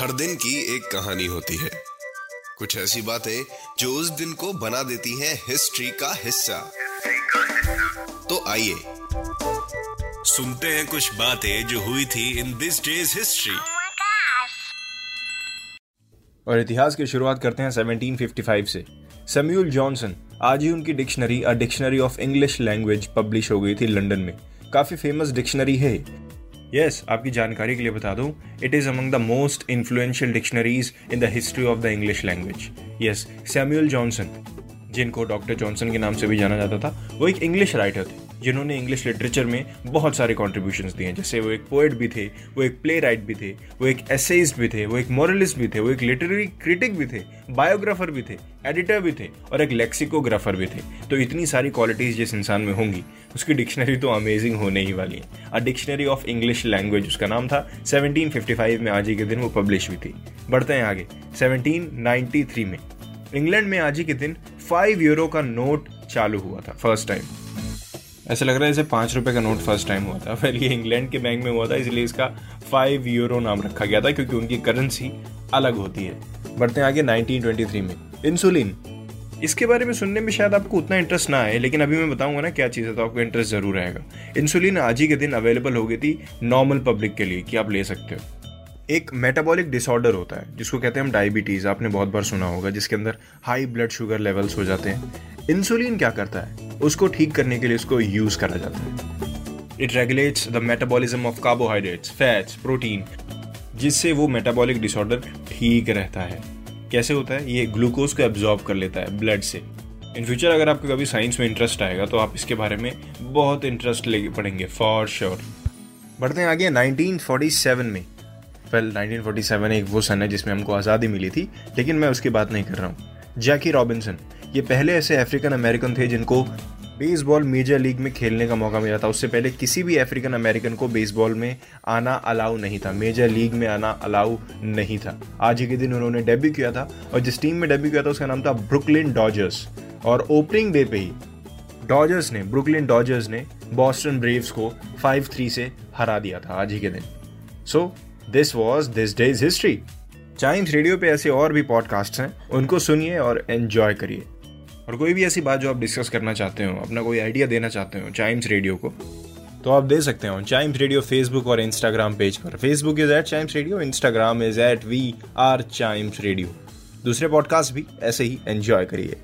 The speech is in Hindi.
हर दिन की एक कहानी होती है। कुछ ऐसी बातें जो उस दिन को बना देती हैं हिस्ट्री का हिस्सा। तो आइए सुनते हैं कुछ बातें जो हुई थी इन दिस डेज़ हिस्ट्री. और इतिहास की शुरुआत करते हैं 1755 से। सैम्यूल जॉनसन आज ही उनकी dictionary a dictionary of English language publish हो गई थी लंदन में। काफ़ी फ़ेमस डिक्शनरी है यस yes, आपकी जानकारी के लिए बता दूँ it is among the most influential dictionaries in the history of the English language yes Samuel Johnson जिनको डॉक्टर जॉनसन के नाम से भी जाना जाता था वो एक इंग्लिश राइटर थे। जिन्होंने इंग्लिश लिटरेचर में बहुत सारे कॉन्ट्रीब्यूशन दिए हैं। जैसे वो एक पोएट भी थे, वो एक प्ले राइट भी थे, वो एक एसेइस्ट भी थे, वो एक मॉरलिस्ट भी थे, वो एक लिटरेरी क्रिटिक भी थे बायोग्राफर भी थे एडिटर भी थे और एक लेक्सिकोग्राफर भी थे। तो इतनी सारी क्वालिटीज़ जिस इंसान में होंगी, उसकी डिक्शनरी तो अमेजिंग होने ही वाली है। A dictionary of English language उसका नाम था। 1755 में आज ही के दिन वो पब्लिश हुई थी। बढ़ते हैं आगे। 1793 में। इंग्लैंड में आज ही के दिन फाइव यूरो का नोट चालू हुआ था फ़र्स्ट टाइम ऐसा लग रहा है जैसे पाँच रुपये का नोट फ़र्स्ट टाइम हुआ था फिर ये इंग्लैंड के बैंक में हुआ था, इसलिए इसका फाइव यूरो नाम रखा गया था, क्योंकि उनकी करेंसी अलग होती है। बढ़ते हैं आगे 1923 में। इंसुलिन इसके बारे में सुनने में शायद आपको उतना इंटरेस्ट ना आए, लेकिन अभी मैं बताऊँगा ना क्या चीज़ है तो आपको इंटरेस्ट ज़रूर आएगा इंसुलिन आज ही के दिन अवेलेबल हो गई थी नॉर्मल पब्लिक के लिए, कि आप ले सकते हो। एक मेटाबॉलिक डिसऑर्डर होता है, जिसको कहते हैं हम डायबिटीज़ आपने बहुत बार सुना होगा, जिसके अंदर हाई ब्लड शुगर लेवल्स हो जाते हैं। इंसुलिन क्या करता है? उसको ठीक करने के लिए उसको यूज़ करा जाता है। It regulates the metabolism of carbohydrates fats protein जिससे वो मेटाबॉलिक डिसऑर्डर ठीक रहता है। कैसे होता है? ये ग्लूकोज को एब्जॉर्ब कर लेता है ब्लड से। इन फ्यूचर अगर आपको कभी साइंस में इंटरेस्ट आएगा तो आप इसके बारे में बहुत इंटरेस्ट ले पढ़ेंगे फॉर श्योर बढ़ते हैं आगे 1947 में। वेल 1947 एक वो सन है जिसमें हमको आज़ादी मिली थी, लेकिन मैं उसकी बात नहीं कर रहा हूँ। जैकी रॉबिन्सन ये पहले ऐसे अफ्रीकन अमेरिकन थे जिनको बेसबॉल मेजर लीग में खेलने का मौका मिला था। उससे पहले किसी भी अफ्रीकन अमेरिकन को बेसबॉल में आना अलाउ नहीं था। मेजर लीग में आना अलाउ नहीं था। आज ही के दिन उन्होंने डेब्यू किया था और जिस टीम में डेब्यू किया था, उसका नाम था ब्रुकलिन डॉजर्स और ओपनिंग डे पे ही डॉजर्स ने ब्रुकलिन डॉजर्स ने बॉस्टन ब्रेव्स को 5-3 से हरा दिया था आज ही के दिन। So this was this day's history Chimes radio पे ऐसे और भी पॉडकास्ट हैं। उनको सुनिए और एंजॉय करिए। और कोई भी ऐसी बात जो आप डिस्कस करना चाहते हो, अपना कोई आइडिया देना चाहते हो चाइम्स रेडियो को तो आप दे सकते हो चाइम्स रेडियो फेसबुक और इंस्टाग्राम पेज पर। Facebook is at Chimes radio Instagram is at we are Chimes radio दूसरे पॉडकास्ट भी ऐसे ही एंजॉय करिए।